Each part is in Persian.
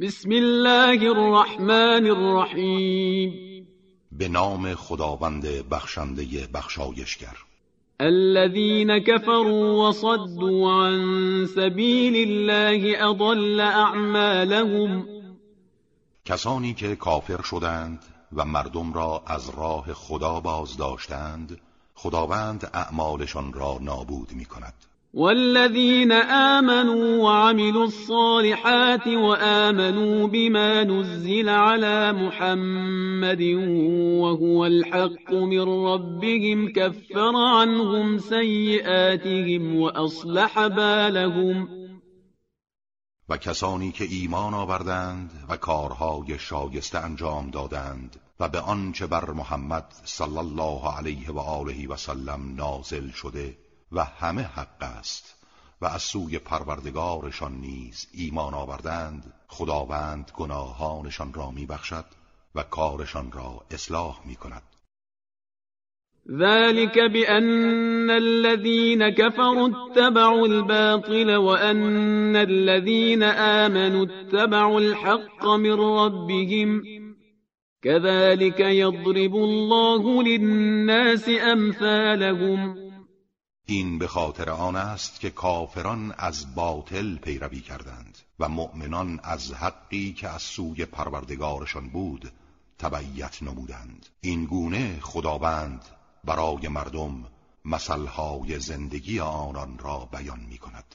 بسم الله الرحمن الرحیم به نام خداوند بخشنده بخشایشگر. الذين كفروا وصدوا عن سبيل الله اضل اعمالهم. کسانی که کافر شدند و مردم را از راه خدا باز داشتند خداوند اعمالشان را نابود می کند والذين آمنوا وعملوا الصالحات وآمنوا بما نزل على محمد وهو الحق من ربهم كفر عنهم سيئاتهم وأصلح بالهم و کسانی که ایمان آوردند و کارهای شایسته انجام دادند و به آنچه بر محمد صلی الله علیه و آله و سلم نازل شده و همه حق است و از سوی پروردگارشان نیز ایمان آوردند خداوند گناهانشان را میبخشد و کارشان را اصلاح می کند ذلك بأن الذين كفروا اتبعوا الباطل وأن الذين آمنوا اتبعوا الحق من ربهم. كذلك يضرب الله للناس أمثالهم. این به خاطر آن است که کافران از باطل پیروی کردند و مؤمنان از حقی که از سوی پروردگارشان بود تبعیت نمودند. این گونه خداوند برای مردم مثلهای زندگی آنان را بیان می کند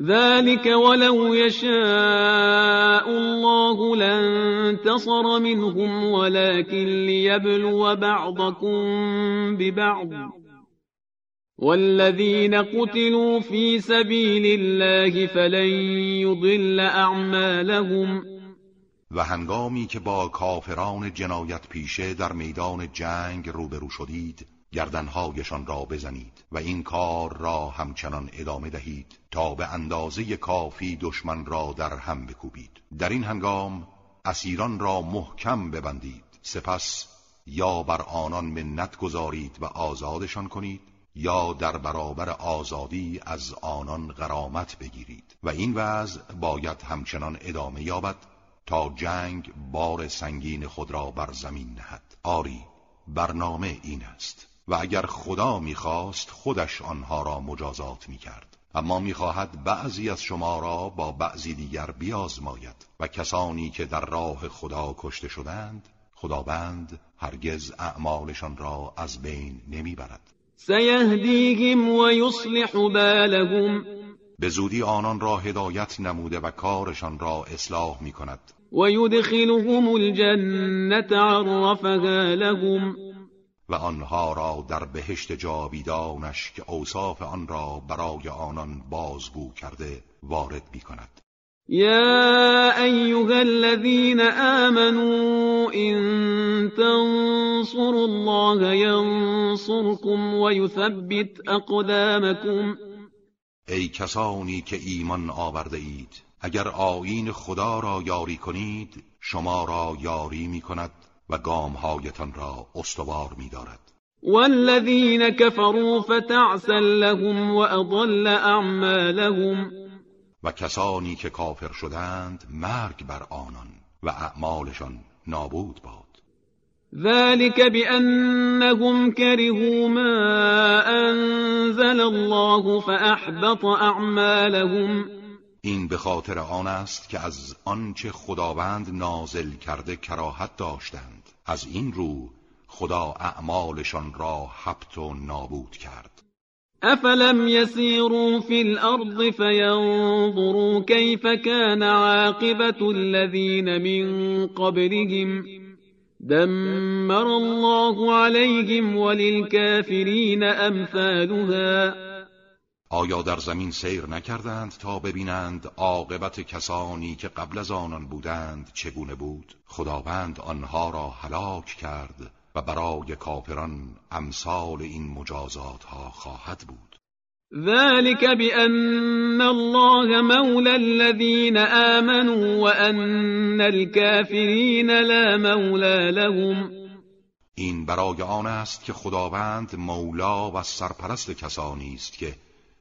ذلك ولو يشاء الله لانتصر منهم ولكن ليبلو بعضكم ببعض. والذين قتلوا في سبيل الله فلن يضل أعمالهم. و هنگامی که با کافران جنایت پیشه در میدان جنگ روبرو شدید گردنهایشان را بزنید و این کار را همچنان ادامه دهید تا به اندازه کافی دشمن را در هم بکوبید. در این هنگام اسیران را محکم ببندید. سپس یا بر آنان منت گذارید و آزادشان کنید یا در برابر آزادی از آنان غرامت بگیرید. و این وضع باید همچنان ادامه یابد تا جنگ بار سنگین خود را بر زمین نهد. آری برنامه این است. و اگر خدا می‌خواست خودش آنها را مجازات می‌کرد. اما می‌خواهد بعضی از شما را با بعضی دیگر بیازماید. و کسانی که در راه خدا کشته شدند خداوند هرگز اعمالشان را از بین نمی‌برد. سیهدیهم و یصلح بالهم. به زودی آنان را هدایت نموده و کارشان را اصلاح می کند و یدخلهم الجنة عرفها لهم. و آنها را در بهشت جاویدانش که اوصاف آن را برای آنان بازگو کرده وارد می کند يا أيها الذين آمنوا إن تنصروا الله ينصركم ويثبت أقدامكم ای کسانی که ایمان آورده اید اگر آیین خدا را یاری کنید شما را یاری می کند و گامهایتان را استوار می دارد والذین كفروا فتعسا لهم وأضل أعمالهم و کسانی که کافر شدند مرگ بر آنان و اعمالشان نابود باد. ذلك بأنهم كرهوا ما أنزل الله فأحبط أعمالهم. این به خاطر آن است که از آنچه خداوند نازل کرده کراهت داشتند. از این رو خدا اعمالشان را حبت و نابود کرد. افلم يسيروا في الارض فينظروا كيف كان عاقبة الذين من قبلهم. دمر الله عليهم وللكافرين امثالها. آیا در زمین سیر نکردند تا ببینند عاقبت کسانی که قبل از آنان بودند چگونه بود؟ خداوند آنها را هلاک کرد و برای کافران امثال این مجازات ها خواهد بود. ذلك بأن الله مولى الذين آمنوا وأن الكافرين لا مولى لهم. این برای آن است که خداوند مولا و سرپرست کسانی است که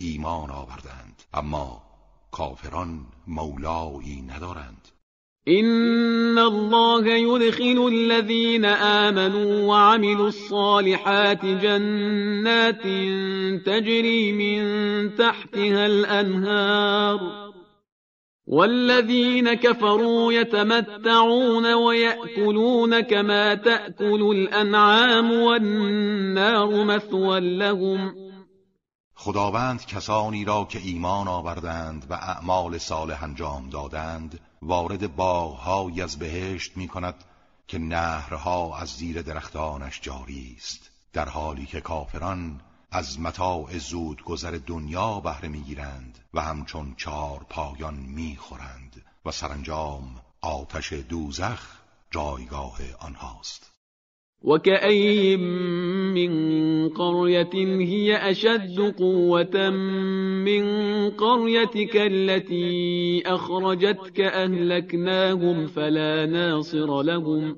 ایمان آوردند اما کافران مولایی ندارند. إن الله يدخل الذين آمنوا وعملوا الصالحات جنات تجري من تحتها الأنهار والذين كفروا يتمتعون ويأكلون كما تأكل الأنعام والنار مثوى لهم خداوند کسانی را که ایمان آوردند و اعمال صالح انجام دادند وارد باغهایی از بهشت می کند که نهرها از زیر درختانش جاری است. در حالی که کافران از متاع زود گذر دنیا بهره می‌گیرند و همچون چار پایان می‌خورند و سرانجام آتش دوزخ جایگاه آنهاست. وكأي من قرية هي أشد قوة من قريتك التي أخرجتك أهلكناهم فلا ناصر لهم.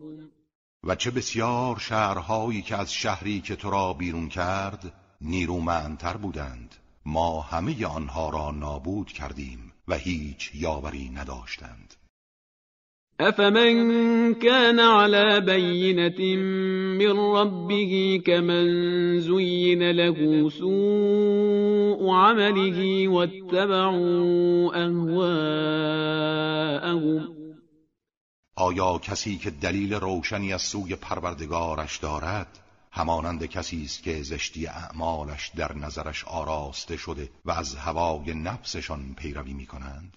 و چه بسیار شهرهایی که از شهری که تو را بیرون کرد نیرومندتر بودند. ما همه آنها را نابود کردیم و هیچ یاوری نداشتند. أفمن كان على بينة من ربه كمن زين له سوء عمله واتبعوا أهواءهم آیا کسی که دلیل روشنی از سوی پروردگارش دارد همانند کسی است که زشتی اعمالش در نظرش آراسته شده و از هوای نفسشان پیروی می کنند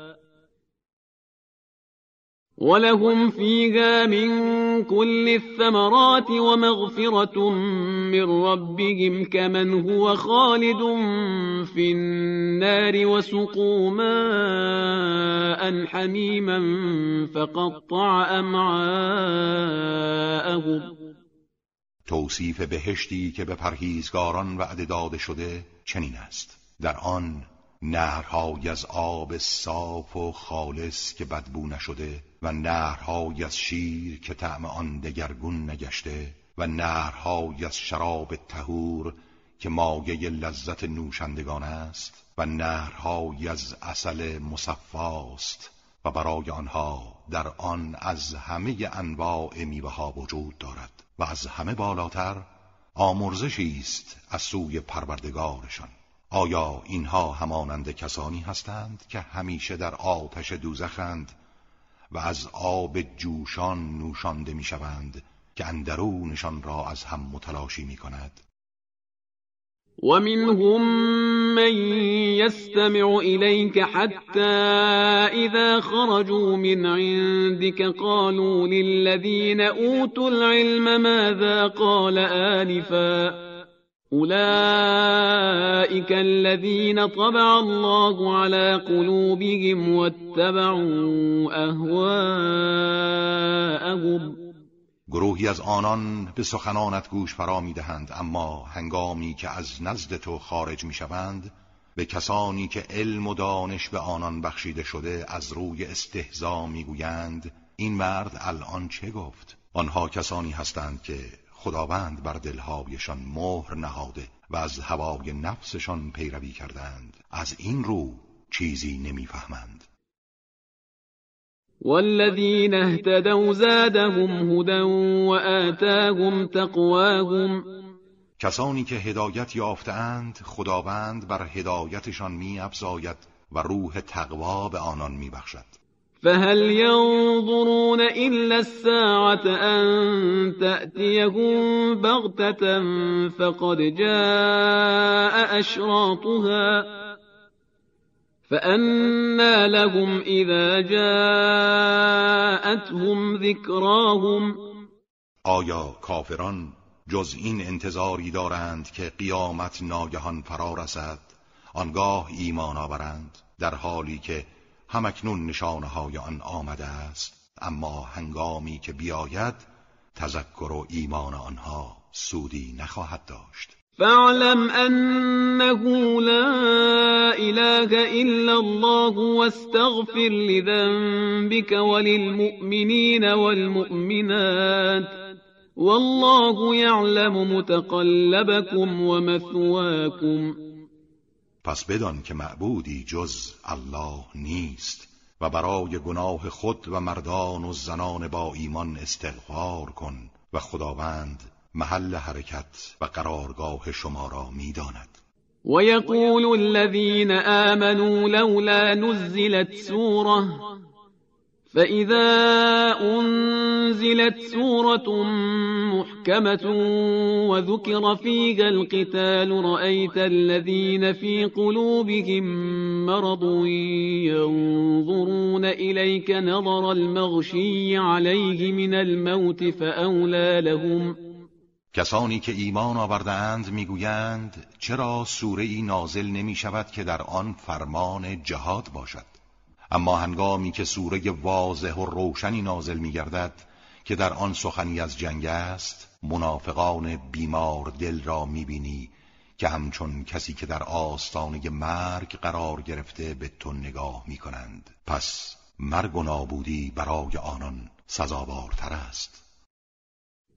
ولهم فيها من كل الثمرات ومغفرة من ربهم كمن هو خالد في النار وسقوا ماء حميما فقطع أمعاءهم توصیف بهشتی که به پرهیزگاران وعده داده شده چنین است. در آن نهرهای از آب صاف و خالص که بدبو نشده و نهرهای از شیر که طعم آن دگرگون نگشته و نهرهای از شراب تهور که مایه لذت نوشندگان است و نهرهای از اصل مصفاست و برای آنها در آن از همه انواع میوه ها وجود دارد و از همه بالاتر آمرزشی است از سوی پروردگارشان. آیا اینها همانند کسانی هستند که همیشه در آتش دوزخند و از آب جوشان نوشانده می‌شوند که اندرونشان را از هم متلاشی می کند ومنهم من يستمع إليك حتى إذا خرجوا من عندك قالوا للذين أوتوا العلم ماذا قال آنفاً. أولئك الذين طبع الله على قلوبهم واتبعوا أهواءهم. گروهی از آنان به سخنانت گوش فرا می‌دهند اما هنگامی که از نزد تو خارج می‌شوند به کسانی که علم و دانش به آنان بخشیده شده از روی استهزا می‌گویند این مرد الان چه گفت؟ آنها کسانی هستند که خداوند بر دلهایشان مهر نهاده و از هوای نفسشان پیروی کردند. از این رو چیزی نمی‌فهمند. والذین اهتدوا زادهم هدى وآتاهم تقواهم. کسانی که هدایت یافتند خداوند بر هدایتشان می و روح تقوا به آنان می بخشد فهل ينظرون إلا الساعة أن تأتيهم بغتة فقد جاء أشراطها فأنا لهم إذا جاءتهم ذكراهم آیا کافران جز این انتظاری دارند که قیامت ناگهان فرا رسد؟ آنگاه ایمان آورند در حالی که همکنون نشانه های آن آمده است. اما هنگامی که بیاید تذکر و ایمان آنها سودی نخواهد داشت. فاعلم انه لا اله الا الله واستغفر لذنبك وللمؤمنين والمؤمنات. والله يعلم متقلبكم ومثواكم پس بدان که معبودی جز الله نیست و برای گناه خود و مردان و زنان با ایمان استغفار کن و خداوند محل حرکت و قرارگاه شما را می‌داند. و یقول الذین آمنوا لولا نزلت سوره فإذا أنزلت سورة محكمة وذكر فيها القتال رأيت الذين في قلوبهم مرض ينظرون إليك نظر المغشي عليه من الموت فأولى لهم. کسانی که ایمان آوردهاند می‌گویند چرا سوره ای نازل نمی شود که در آن فرمان جهاد باشد؟ اما هنگامی که سوره واضح و روشنی نازل می گردد که در آن سخنی از جنگ است منافقان بیمار دل را می بینی که همچون کسی که در آستانه مرگ قرار گرفته به تو نگاه می کنند پس مرگ و نابودی برای آنان سزاوارتر است.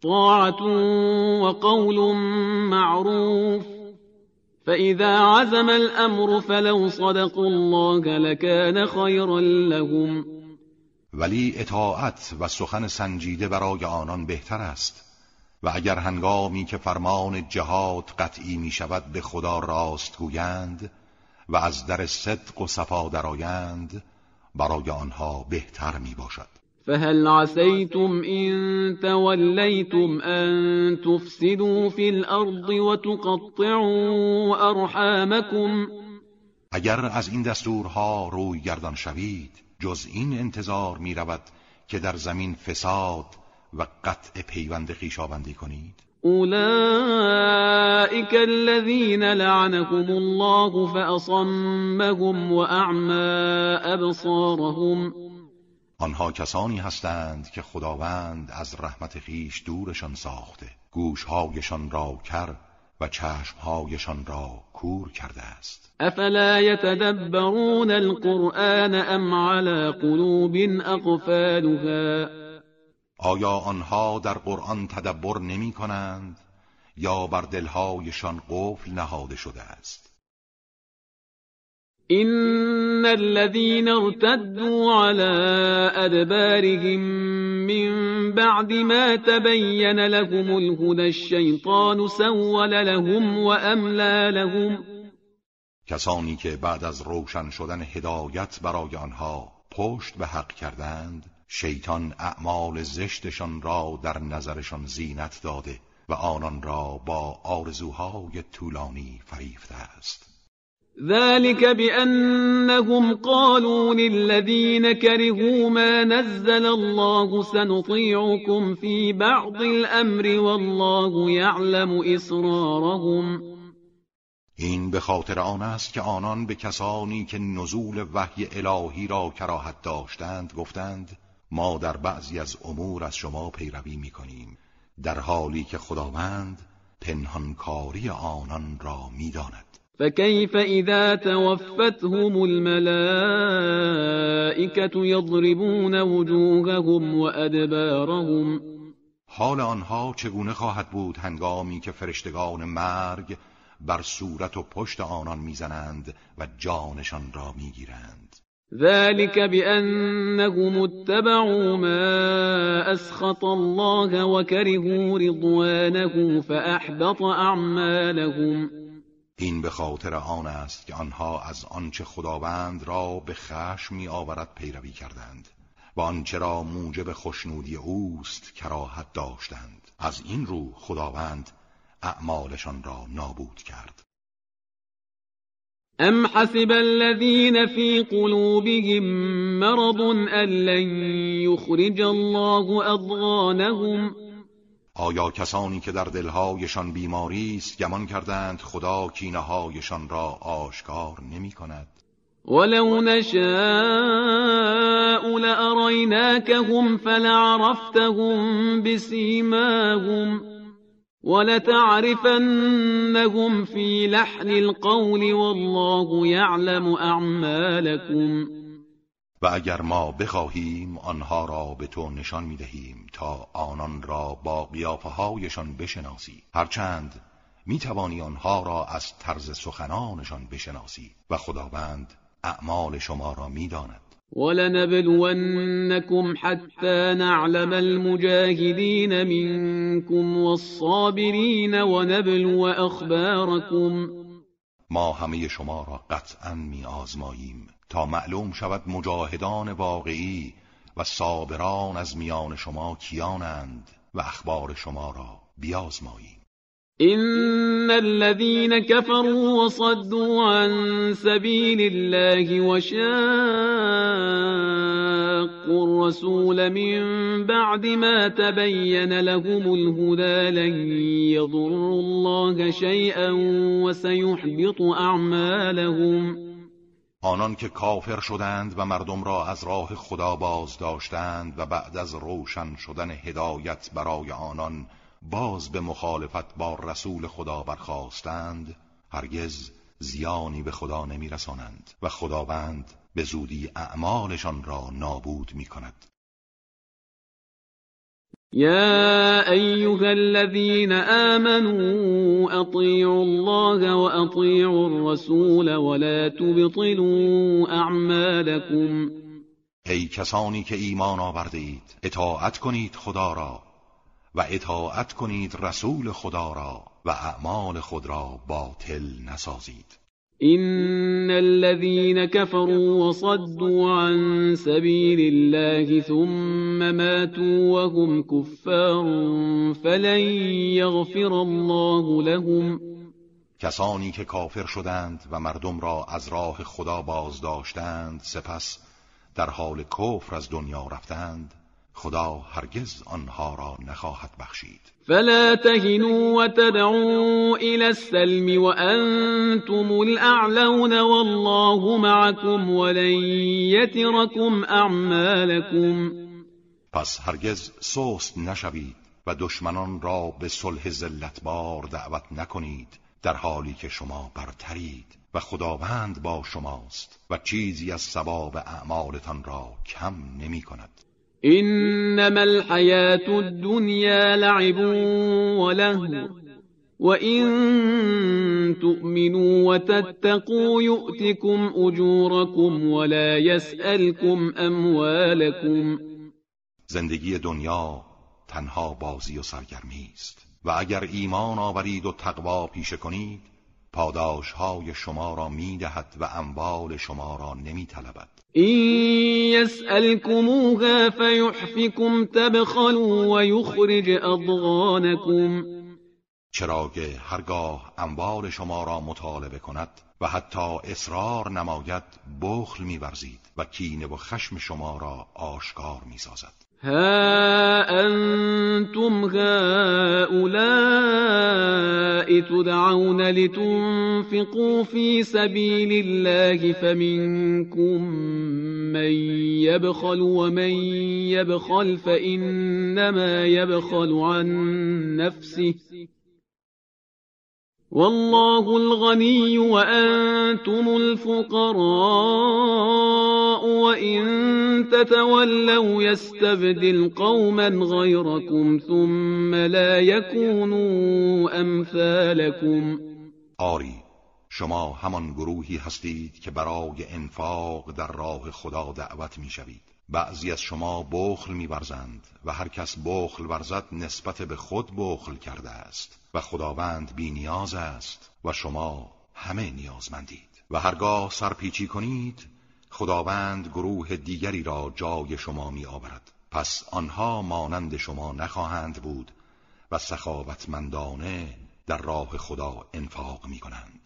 طاعت و قول معروف. فإذا عزم الأمر فلو صدقوا الله لكان خيرا لهم. ولی اطاعت و سخن سنجیده برای آنان بهتر است. و اگر هنگامی که فرمان جهاد قطعی می شود به خدا راست گویند و از در صدق و صفا درآیند برای آنها بهتر می باشد فهل عسيتم إن توليتم أن تفسدوا في الأرض وتقطعوا أرحامكم؟ اگر از این دستورها روی گردان شوید جز این انتظار می رود که در زمین فساد و قطع پیوند خیشاوندی کنید. أولئك الذين لعنهم الله فأصمهم وأعمى أبصارهم. آنها کسانی هستند که خداوند از رحمت خیش دورشان ساخته. گوشهایشان را کر و چشمهایشان را کور کرده است. افلا یتدبرون القرآن ام على قلوب اقفالها؟ آیا آنها در قرآن تدبر نمی کنند یا بر دلهایشان قفل نهاده شده است؟ إن الذين ارتدوا على أدبارهم من بعد ما تبين لهم الهدى الشيطان سول لهم وأملى لهم کسانی که بعد از روشن شدن هدایت برای آنها پشت به حق کردند شیطان اعمال زشتشان را در نظرشان زینت داده و آنان را با آرزوهای طولانی فریفته است. ذلك بأنهم قالوا للذين كرهوا ما نزل الله سنطيعكم في بعض الأمر والله يعلم إسرارهم این به خاطر آن است که آنان به کسانی که نزول وحی الهی را کراهت داشتند گفتند ما در بعضی از امور از شما پیروی می کنیم در حالی که خداوند پنهانکاری آنان را می‌داند. فكيف إذا توفتهم الملائكة يضربون وجوههم وأدبارهم؟ حال آنها چگونه خواهد بود هنگامی که فرشتگان مرگ بر صورت و پشت آنان میزنند و جانشان را میگیرند؟ ذلك بأنهم اتبعوا ما أسخط الله وكرهوا رضوانه فأحبط أعمالهم. این به خاطر آن است که آنها از آنچه خداوند را به خشم می آورد پیروی کردند و آنچه را موجب خوشنودی اوست کراهت داشتند. از این رو خداوند اعمالشان را نابود کرد. ام حسب الذين في قلوبهم مرض ان لن يخرج الله اضغانهم آیا کسانی که در دلهایشان بیماری است گمان کردند خدا کینه هایشان را آشکار نمی کند؟ ولو نشاء لأريناكهم فلعرفتهم بسيماهم ولتعرفنهم في لحن القول والله يعلم أعمالكم و اگر ما بخواهیم آنها را به تو نشان می دهیم تا آنان را با قیافه هایشان بشناسی. هرچند می توانی آنها را از طرز سخنانشان بشناسی و خداوند اعمال شما را می داند ولنبلونكم حتى نعلم المجاهدين منكم والصابرين ونبلو اخباركم ما همه شما را قطعا می آزماییم تا معلوم شود مجاهدان واقعی و صابران از میان شما کیانند و اخبار شما را بیازماییم. إن الذين كفروا وصدوا عن سبيل الله وشاقوا الرسول من بعد ما تبين لهم الهدى لن يضروا الله شيئا وسيحبط أعمالهم آنان که کافر شدند و مردم را از راه خدا باز داشتند و بعد از روشن شدن هدایت برای آنان باز به مخالفت با رسول خدا برخواستند هرگز زیانی به خدا نمی رسانند و خداوند به زودی اعمالشان را نابود می کند يا أيها الذين آمنوا أطيعوا الله وأطيعوا الرسول ولا تبطلوا أعمالكم ای کسانی که ایمان آورده اید اطاعت کنید خدا را. و اطاعت کنید رسول خدا را و اعمال خود را باطل نسازید. إن الذين كفروا وصدوا عن سبيل الله ثم ماتوا وهم كفار فلن يغفر الله لهم. کسانی که کافر شدند و مردم را از راه خدا باز داشتند سپس در حال کفر از دنیا رفتند. خدا هرگز آنها را نخواهد بخشید. فلا تهنوا وتدعوا الى السلم وانتم الاعلون والله معكم ولن اعمالكم پس هرگز سست نشوید و دشمنان را به صلح بار دعوت نکنید در حالی که شما برترید و خداوند با شماست و چیزی از ثواب اعمالتان را کم نمی کند. إنما الحياة الدنيا لعب ولهو وإن تؤمنوا وتتقوا يؤتكم أجوركم ولا يسألكم أموالكم. زندگی دنیا تنها بازی و سرگرمی است. و اگر ایمان آورید و تقوا پیشه کنید پاداش های شما را می دهد و اموال شما را نمی طلبد این یسألکموها فیحفکم تبخلوا و یخرج اضغانکم چرا که هرگاه اموال شما را مطالبه کند و حتی اصرار نماید بخل میورزید و کینه و خشم شما را آشکار می‌سازد. ها أنتم هؤلاء تدعون لتنفقوا في سبيل الله فمنكم من يبخل ومن يبخل فإنما يبخل عن نفسه والله الغني وأنتم الفقراء وإن تتولوا يستبدل قوما غيركم ثم لا يكونوا أمثالكم. آری شما همان گروهی هستید که برای انفاق در راه خدا دعوت می شوید بعضی از شما بخل می برزند و هر کس بخل ورزد نسبت به خود بخل کرده است. و خداوند بی نیاز است و شما همه نیازمندید. و هرگاه سرپیچی کنید خداوند گروه دیگری را جای شما می آورد پس آنها مانند شما نخواهند بود و سخاوتمندانه در راه خدا انفاق می کنند